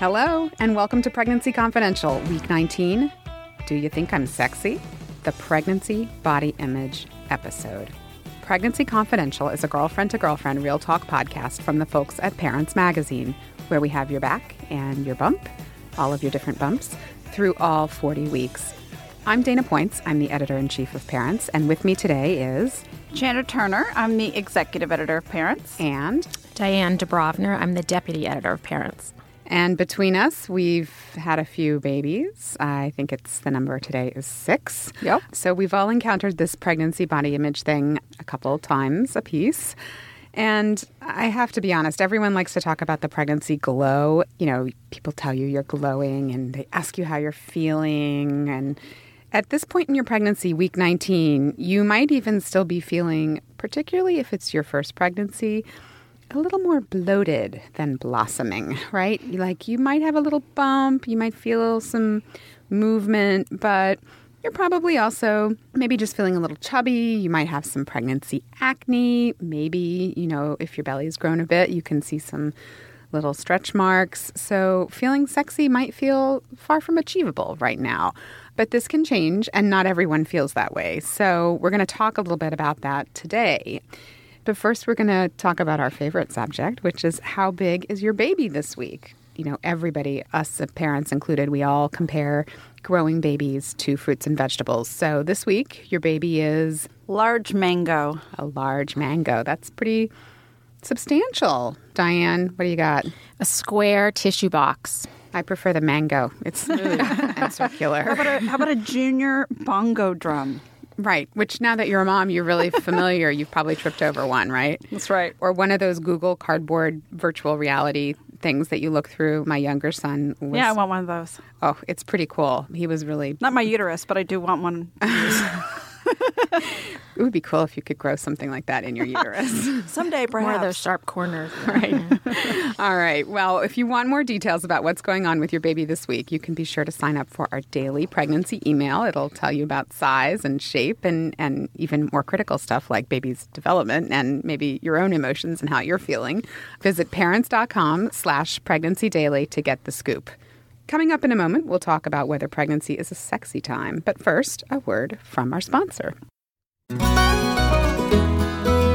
Hello, and welcome to Pregnancy Confidential, Week 19. Do you think I'm sexy? The Pregnancy Body Image episode. Pregnancy Confidential is a girlfriend to girlfriend real talk podcast from the folks at Parents Magazine, where we have your back and your bump, all of your different bumps, through all 40 weeks. I'm Dana Points. I'm the editor in chief of Parents, and with me today is Chandra Turner. I'm the executive editor of Parents. and Diane Debrovner. I'm the deputy editor of Parents. And between us, we've had a few babies. I think it's the number today is six. Yep. So we've all encountered this pregnancy body image thing a couple times a piece. And I have to be honest, everyone likes to talk about the pregnancy glow. You know, people tell you you're glowing and they ask you how you're feeling. And at this point in your pregnancy, week 19, you might even still be feeling, particularly if it's your first pregnancy, a little more bloated than blossoming, right? Like you might have a little bump, you might feel some movement, but you're probably also maybe just feeling a little chubby. You might have some pregnancy acne. Maybe, you know, if your belly's grown a bit, you can see some little stretch marks. So feeling sexy might feel far from achievable right now. But this can change, and not everyone feels that way. So we're going to talk a little bit about that today. But first, we're going to talk about our favorite subject, which is how big is your baby this week? You know, everybody, us parents included, we all compare growing babies to fruits and vegetables. So this week, your baby is Large mango. a large mango. That's pretty substantial. Diane, what do you got? A square tissue box. I prefer the mango. It's smooth and circular. How about a, how about a junior bongo drum? Right, which now that you're a mom, you're really familiar. You've probably tripped over one, right? That's right. Or one of those Google Cardboard virtual reality things that you look through. My younger son was. Yeah, I want one of those. Oh, it's pretty cool. He was really. Not my uterus, but I do want one. It would be cool if you could grow something like that in your uterus. Someday, perhaps. More of those sharp corners. right. All right. Well, if you want more details about what's going on with your baby this week, you can be sure to sign up for our daily pregnancy email. It'll tell you about size and shape and, and even more critical stuff like baby's development and maybe your own emotions and how you're feeling. Visit parents.com slash pregnancy daily to get the scoop. Coming up in a moment, we'll talk about whether pregnancy is a sexy time. But first, a word from our sponsor. Thank you.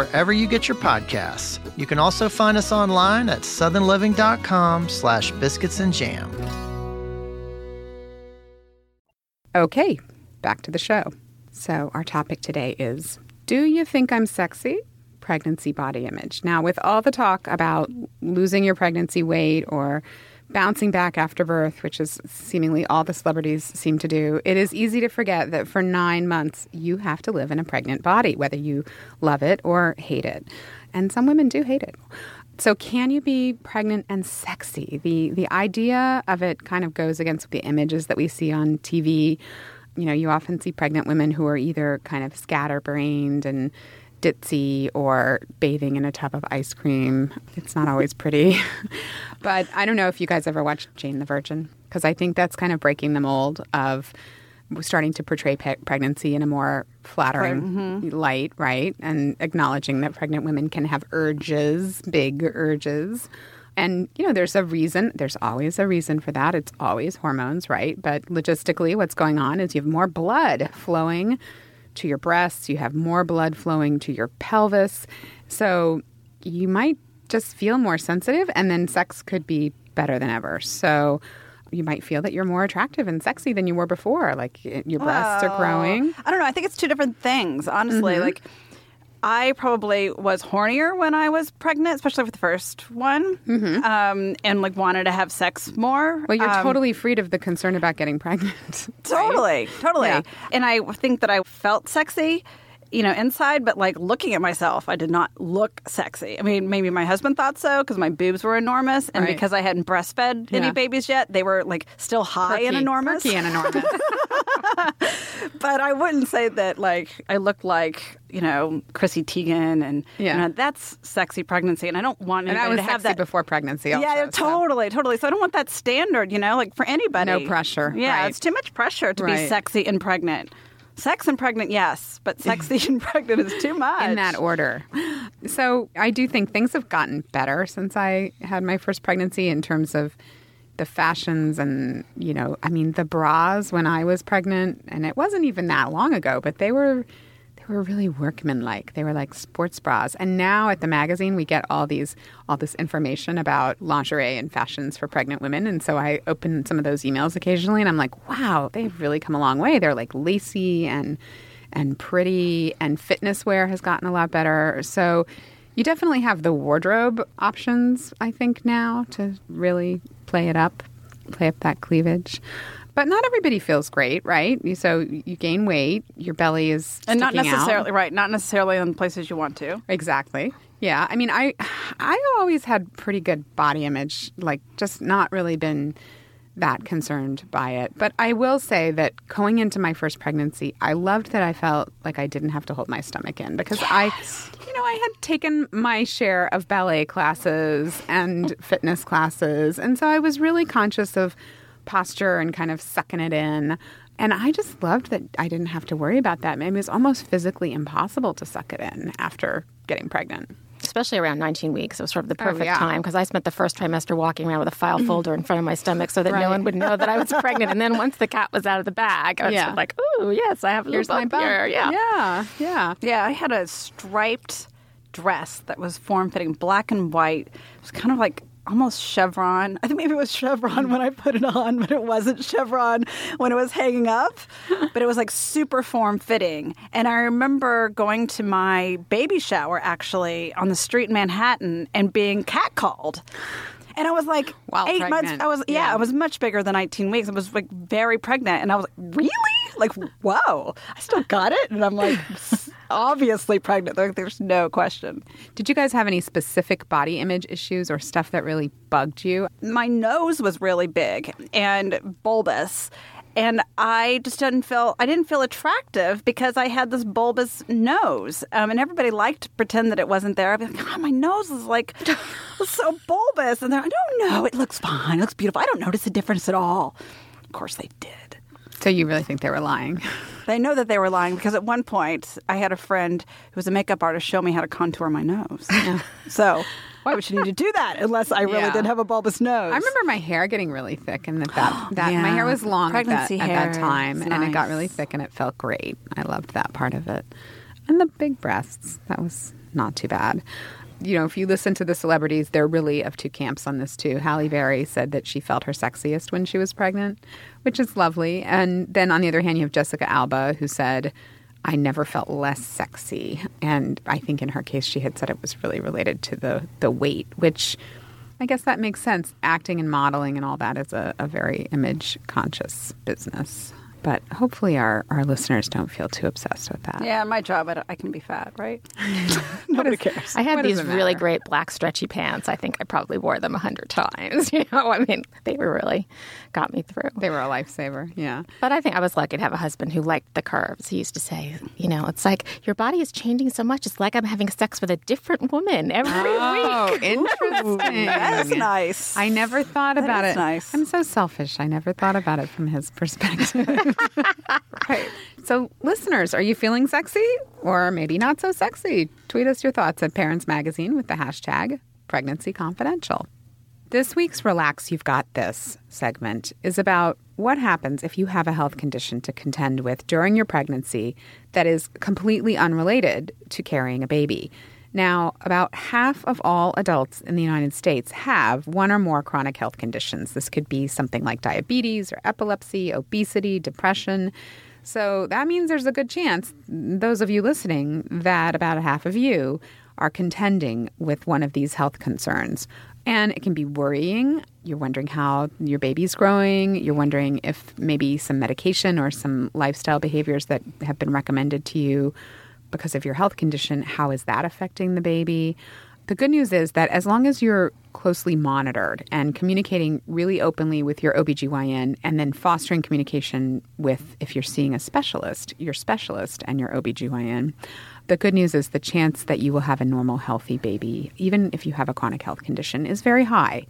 wherever you get your podcasts. You can also find us online at southernliving.com slash biscuits and jam. Okay, back to the show. So, our topic today is Do you think I'm sexy? Pregnancy body image. Now, with all the talk about losing your pregnancy weight or bouncing back after birth, which is seemingly all the celebrities seem to do, it is easy to forget that for nine months you have to live in a pregnant body, whether you love it or hate it. And some women do hate it. So can you be pregnant and sexy? The the idea of it kind of goes against the images that we see on TV. You know, you often see pregnant women who are either kind of scatterbrained and ditzy or bathing in a tub of ice cream. It's not always pretty. but I don't know if you guys ever watched Jane the Virgin because I think that's kind of breaking the mold of starting to portray pe- pregnancy in a more flattering mm-hmm. light, right? And acknowledging that pregnant women can have urges, big urges. And, you know, there's a reason, there's always a reason for that. It's always hormones, right? But logistically, what's going on is you have more blood flowing to your breasts, you have more blood flowing to your pelvis. So you might just feel more sensitive, and then sex could be better than ever. So, you might feel that you're more attractive and sexy than you were before. Like your breasts are growing. I don't know. I think it's two different things, honestly. Mm-hmm. Like, I probably was hornier when I was pregnant, especially with the first one, um, and like wanted to have sex more. Mm-hmm. Well, you're Um, totally freed of the concern about getting pregnant. Totally, totally. Yeah. And I think that I felt sexy you know, inside, but like looking at myself, I did not look sexy. I mean, maybe my husband thought so because my boobs were enormous, and Right. because I hadn't breastfed Yeah. any babies yet, they were like still high and enormous. perky and enormous. But I wouldn't say that like I look like you know Chrissy Teigen, and Yeah. you know, that's sexy pregnancy, and I don't want and I was to have that. before pregnancy. Also, yeah, so- totally, totally. So I don't want that standard, you know, like for anybody. No pressure, Yeah, right. it's too much pressure to be sexy and pregnant. Sex and pregnant, yes, but sexy and pregnant is too much. in that order. So I do think things have gotten better since I had my first pregnancy in terms of the fashions and you know, I mean the bras when I was pregnant, and it wasn't even that long ago, but they were were really workmanlike. They were like sports bras. And now at the magazine we get all these all this information about lingerie and fashions for pregnant women. And so I open some of those emails occasionally and I'm like, wow, they've really come a long way. They're like lacy and and pretty and fitness wear has gotten a lot better. So you definitely have the wardrobe options, I think, now to really play it up, play up that cleavage. But not everybody feels great, right? So you gain weight, your belly is and not sticking out. necessarily right, not necessarily in places you want to. Exactly. Yeah. I mean, I I always had pretty good body image, like just not really been that concerned by it. But I will say that going into my first pregnancy, I loved that I felt like I didn't have to hold my stomach in because I you know, I had taken my share of ballet classes and fitness classes, and so I was really conscious of posture and kind of sucking it in. And I just loved that I didn't have to worry about that. Maybe it was almost physically impossible to suck it in after getting pregnant. especially around 19 weeks. It was sort of the oh, perfect yeah. time because I spent the first trimester walking around with a file folder in front of my stomach so that no one would know that I was pregnant. And then once the cat was out of the bag, I was Yeah. sort of like, "Ooh, yes, I have a Here's little my bump bump. here." Yeah. yeah, yeah. Yeah, I had a striped dress that was form fitting, black and white. It was kind of like almost chevron. I think maybe it was chevron when I put it on, but it wasn't chevron when it was hanging up. But it was like super form fitting. And I remember going to my baby shower actually on the street in Manhattan and being catcalled. And I was like While eight months. I was yeah, Yeah. I was much bigger than 19 weeks. I was like very pregnant, and I was like, really? Like, whoa! I still got it, and I'm like, obviously pregnant. Like, there's no question. Did you guys have any specific body image issues or stuff that really bugged you? My nose was really big and bulbous. And I just didn't feel I didn't feel attractive because I had this bulbous nose, um, and everybody liked to pretend that it wasn't there. I'd be like, "God, my nose is like so bulbous," and they're, "I don't know, it looks fine, it looks beautiful. I don't notice a difference at all." Of course, they did. So you really think they were lying? They know that they were lying because at one point I had a friend who was a makeup artist show me how to contour my nose. so why would she need to do that unless I really Yeah. did have a bulbous nose? I remember my hair getting really thick, and that that, that Yeah. my hair was long at that, Pregnancy at that time, and it got really thick, and it felt great. I loved that part of it, and the big breasts. That was not too bad. You know, if you listen to the celebrities, they're really of two camps on this too. Halle Berry said that she felt her sexiest when she was pregnant, which is lovely. And then on the other hand, you have Jessica Alba, who said, I never felt less sexy. And I think in her case, she had said it was really related to the, the weight, which I guess that makes sense. Acting and modeling and all that is a, a very image conscious business. But hopefully, our, our listeners don't feel too obsessed with that. yeah, my job, I, I can be fat, right? Nobody cares. I had What these really great black stretchy pants. I think I probably wore them a hundred times. You know, I mean, they were really got me through. They were a lifesaver. Yeah. But I think I was lucky to have a husband who liked the curves. He used to say, you know, it's like your body is changing so much. It's like I'm having sex with a different woman every Oh, week. interesting. That is nice. I never thought about is it. nice. I'm so selfish. I never thought about it from his perspective. Right. So, listeners, are you feeling sexy or maybe not so sexy? Tweet us your thoughts at Parents Magazine with the hashtag Pregnancy Confidential. This week's Relax You've Got This segment is about what happens if you have a health condition to contend with during your pregnancy that is completely unrelated to carrying a baby. Now, about half of all adults in the United States have one or more chronic health conditions. This could be something like diabetes or epilepsy, obesity, depression. So that means there's a good chance, those of you listening, that about half of you are contending with one of these health concerns. And it can be worrying. You're wondering how your baby's growing. You're wondering if maybe some medication or some lifestyle behaviors that have been recommended to you because of your health condition, how is that affecting the baby? The good news is that as long as you're closely monitored and communicating really openly with your OBGYN and then fostering communication with, if you're seeing a specialist, your specialist and your OBGYN, the good news is the chance that you will have a normal, healthy baby, even if you have a chronic health condition, is very high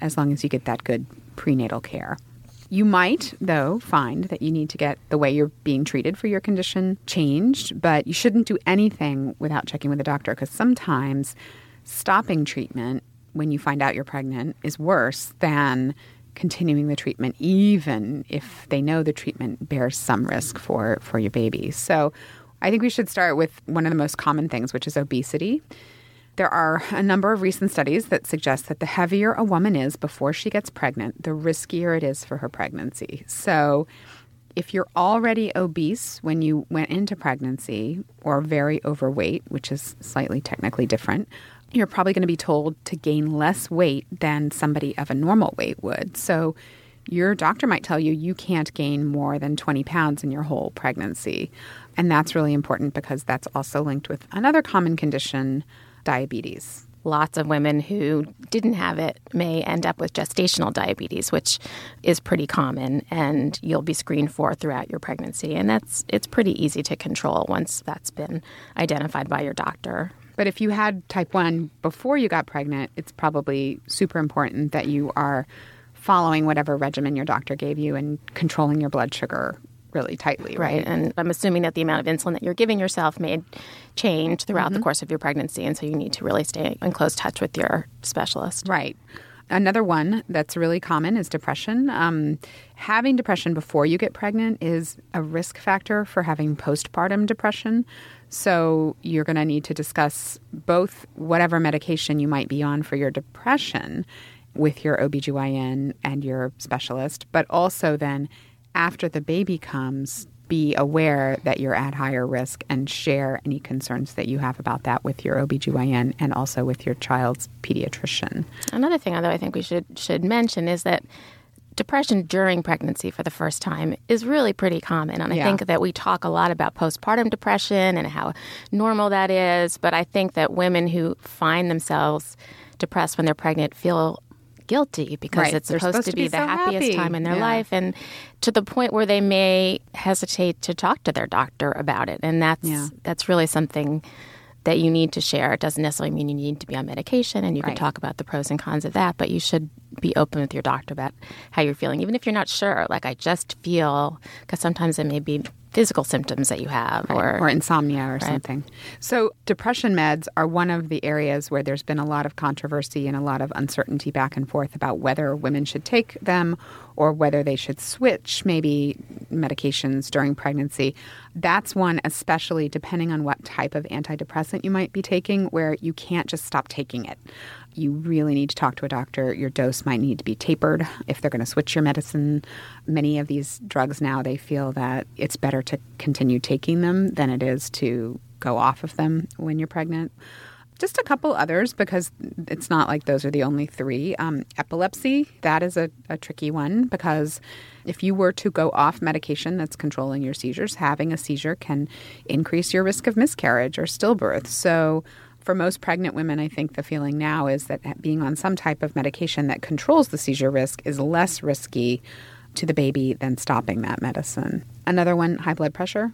as long as you get that good prenatal care. You might, though, find that you need to get the way you're being treated for your condition changed, but you shouldn't do anything without checking with a doctor because sometimes stopping treatment when you find out you're pregnant is worse than continuing the treatment even if they know the treatment bears some risk for for your baby. So I think we should start with one of the most common things which is obesity. There are a number of recent studies that suggest that the heavier a woman is before she gets pregnant, the riskier it is for her pregnancy. So if you're already obese when you went into pregnancy or very overweight, which is slightly technically different, you're probably going to be told to gain less weight than somebody of a normal weight would. So your doctor might tell you you can't gain more than 20 pounds in your whole pregnancy. And that's really important because that's also linked with another common condition, diabetes. Lots of women who didn't have it may end up with gestational diabetes, which is pretty common, and you'll be screened for throughout your pregnancy. And that's it's pretty easy to control once that's been identified by your doctor. But if you had type 1 before you got pregnant, it's probably super important that you are following whatever regimen your doctor gave you and controlling your blood sugar really tightly, right? right? And I'm assuming that the amount of insulin that you're giving yourself may change throughout mm-hmm. the course of your pregnancy. And so you need to really stay in close touch with your specialist. Right. Another one that's really common is depression. Um, having depression before you get pregnant is a risk factor for having postpartum depression. So you're going to need to discuss both whatever medication you might be on for your depression with your OBGYN and your specialist, but also then after the baby comes, be aware that you're at higher risk and share any concerns that you have about that with your OBGYN and also with your child's pediatrician. Another thing although I think we should should mention is that depression during pregnancy for the first time is really pretty common. And I yeah. think that we talk a lot about postpartum depression and how normal that is. But I think that women who find themselves depressed when they're pregnant feel guilty because right. it's supposed, supposed, to be, be the so happiest happy. time in their yeah. life and to the point where they may hesitate to talk to their doctor about it and that's yeah. that's really something that you need to share. It doesn't necessarily mean you need to be on medication and you right. can talk about the pros and cons of that, but you should be open with your doctor about how you're feeling, even if you're not sure. Like, I just feel, because sometimes it may be physical symptoms that you have right. or, or insomnia or right. something. So, depression meds are one of the areas where there's been a lot of controversy and a lot of uncertainty back and forth about whether women should take them or whether they should switch maybe medications during pregnancy. That's one, especially depending on what type of antidepressant you might be taking, where you can't just stop taking it you really need to talk to a doctor. Your dose might need to be tapered if they're going to switch your medicine. Many of these drugs now, they feel that it's better to continue taking them than it is to go off of them when you're pregnant. Just a couple others because it's not like those are the only three. Um, epilepsy, that is a, a tricky one because if you were to go off medication that's controlling your seizures, having a seizure can increase your risk of miscarriage or stillbirth. So, for most pregnant women, I think the feeling now is that being on some type of medication that controls the seizure risk is less risky to the baby than stopping that medicine. Another one, high blood pressure.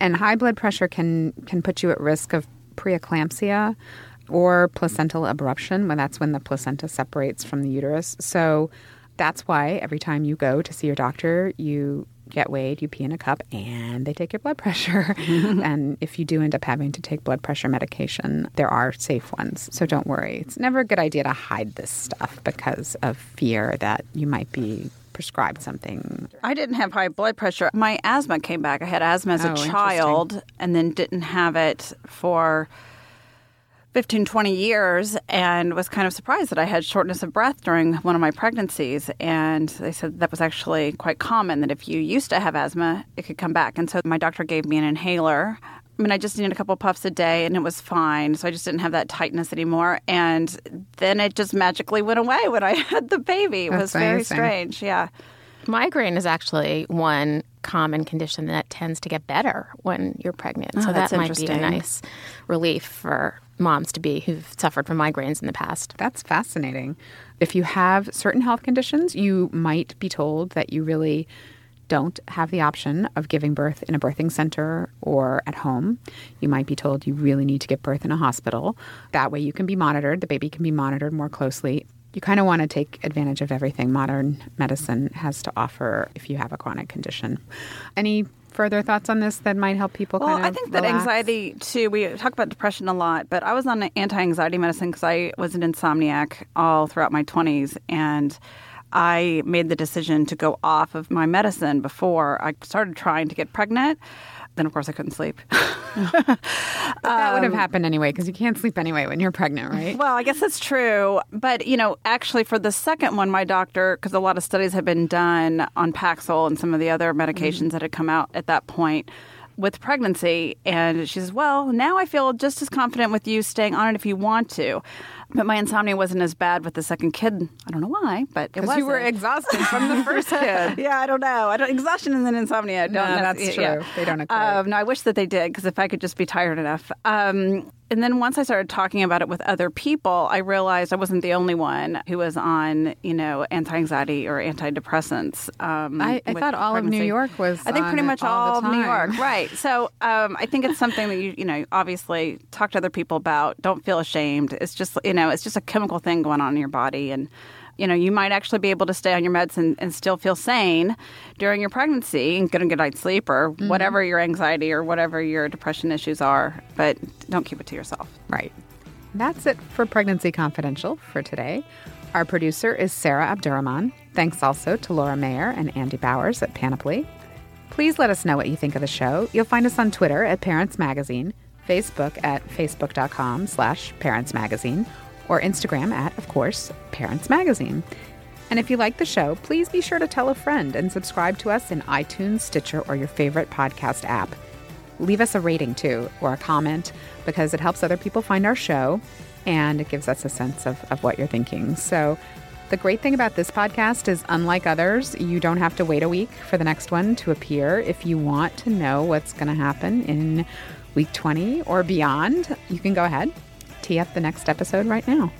And high blood pressure can can put you at risk of preeclampsia or placental abruption when that's when the placenta separates from the uterus. So that's why every time you go to see your doctor, you get weighed, you pee in a cup, and they take your blood pressure. and if you do end up having to take blood pressure medication, there are safe ones. So don't worry. It's never a good idea to hide this stuff because of fear that you might be prescribed something. I didn't have high blood pressure. My asthma came back. I had asthma as oh, a child and then didn't have it for 15, 20 years and was kind of surprised that I had shortness of breath during one of my pregnancies. And they said that was actually quite common, that if you used to have asthma, it could come back. And so my doctor gave me an inhaler. I mean, I just needed a couple puffs a day and it was fine. So I just didn't have that tightness anymore. And then it just magically went away when I had the baby. It That's was very strange. Yeah. Migraine is actually one common condition that tends to get better when you're pregnant. Oh, so that might be a nice relief for moms to be who've suffered from migraines in the past. That's fascinating. If you have certain health conditions, you might be told that you really don't have the option of giving birth in a birthing center or at home. You might be told you really need to give birth in a hospital. That way you can be monitored, the baby can be monitored more closely. You kind of want to take advantage of everything modern medicine has to offer if you have a chronic condition. Any further thoughts on this that might help people well, kind of I think that anxiety too. We talk about depression a lot, but I was on anti-anxiety medicine because I was an insomniac all throughout my twenties, and I made the decision to go off of my medicine before I started trying to get pregnant. Then, of course, I couldn't sleep. that um, would have um, happened anyway because you can't sleep anyway when you're pregnant, right? Well, I guess that's true. But, you know, actually, for the second one, my doctor, because a lot of studies have been done on Paxil and some of the other medications mm-hmm. that had come out at that point with pregnancy. And she says, Well, now I feel just as confident with you staying on it if you want to. But my insomnia wasn't as bad with the second kid. I don't know why, but it was. you were exhausted from the first kid. yeah, I don't know. I don't, exhaustion and then insomnia. Don't no, that's true. Yeah. They don't. Um, no, I wish that they did because if I could just be tired enough. Um, and then once I started talking about it with other people, I realized I wasn't the only one who was on, you know, anti-anxiety or antidepressants. Um, I, I thought all pregnancy. of New York was. I think pretty much all, all of New York, right? So um, I think it's something that you, you know, obviously talk to other people about. Don't feel ashamed. It's just, you know, it's just a chemical thing going on in your body, and you know, you might actually be able to stay on your meds and, and still feel sane during your pregnancy and get a good night's sleep or mm-hmm. whatever your anxiety or whatever your depression issues are. But don't keep it to yourself. Right. That's it for Pregnancy Confidential for today. Our producer is Sarah Abdurrahman. Thanks also to Laura Mayer and Andy Bowers at Panoply. Please let us know what you think of the show. You'll find us on Twitter at Parents Magazine, Facebook at facebook.com slash Parents Magazine, or Instagram at, of course, Parents Magazine. And if you like the show, please be sure to tell a friend and subscribe to us in iTunes, Stitcher, or your favorite podcast app. Leave us a rating too, or a comment, because it helps other people find our show and it gives us a sense of, of what you're thinking. So, the great thing about this podcast is, unlike others, you don't have to wait a week for the next one to appear. If you want to know what's going to happen in week 20 or beyond, you can go ahead, tee up the next episode right now.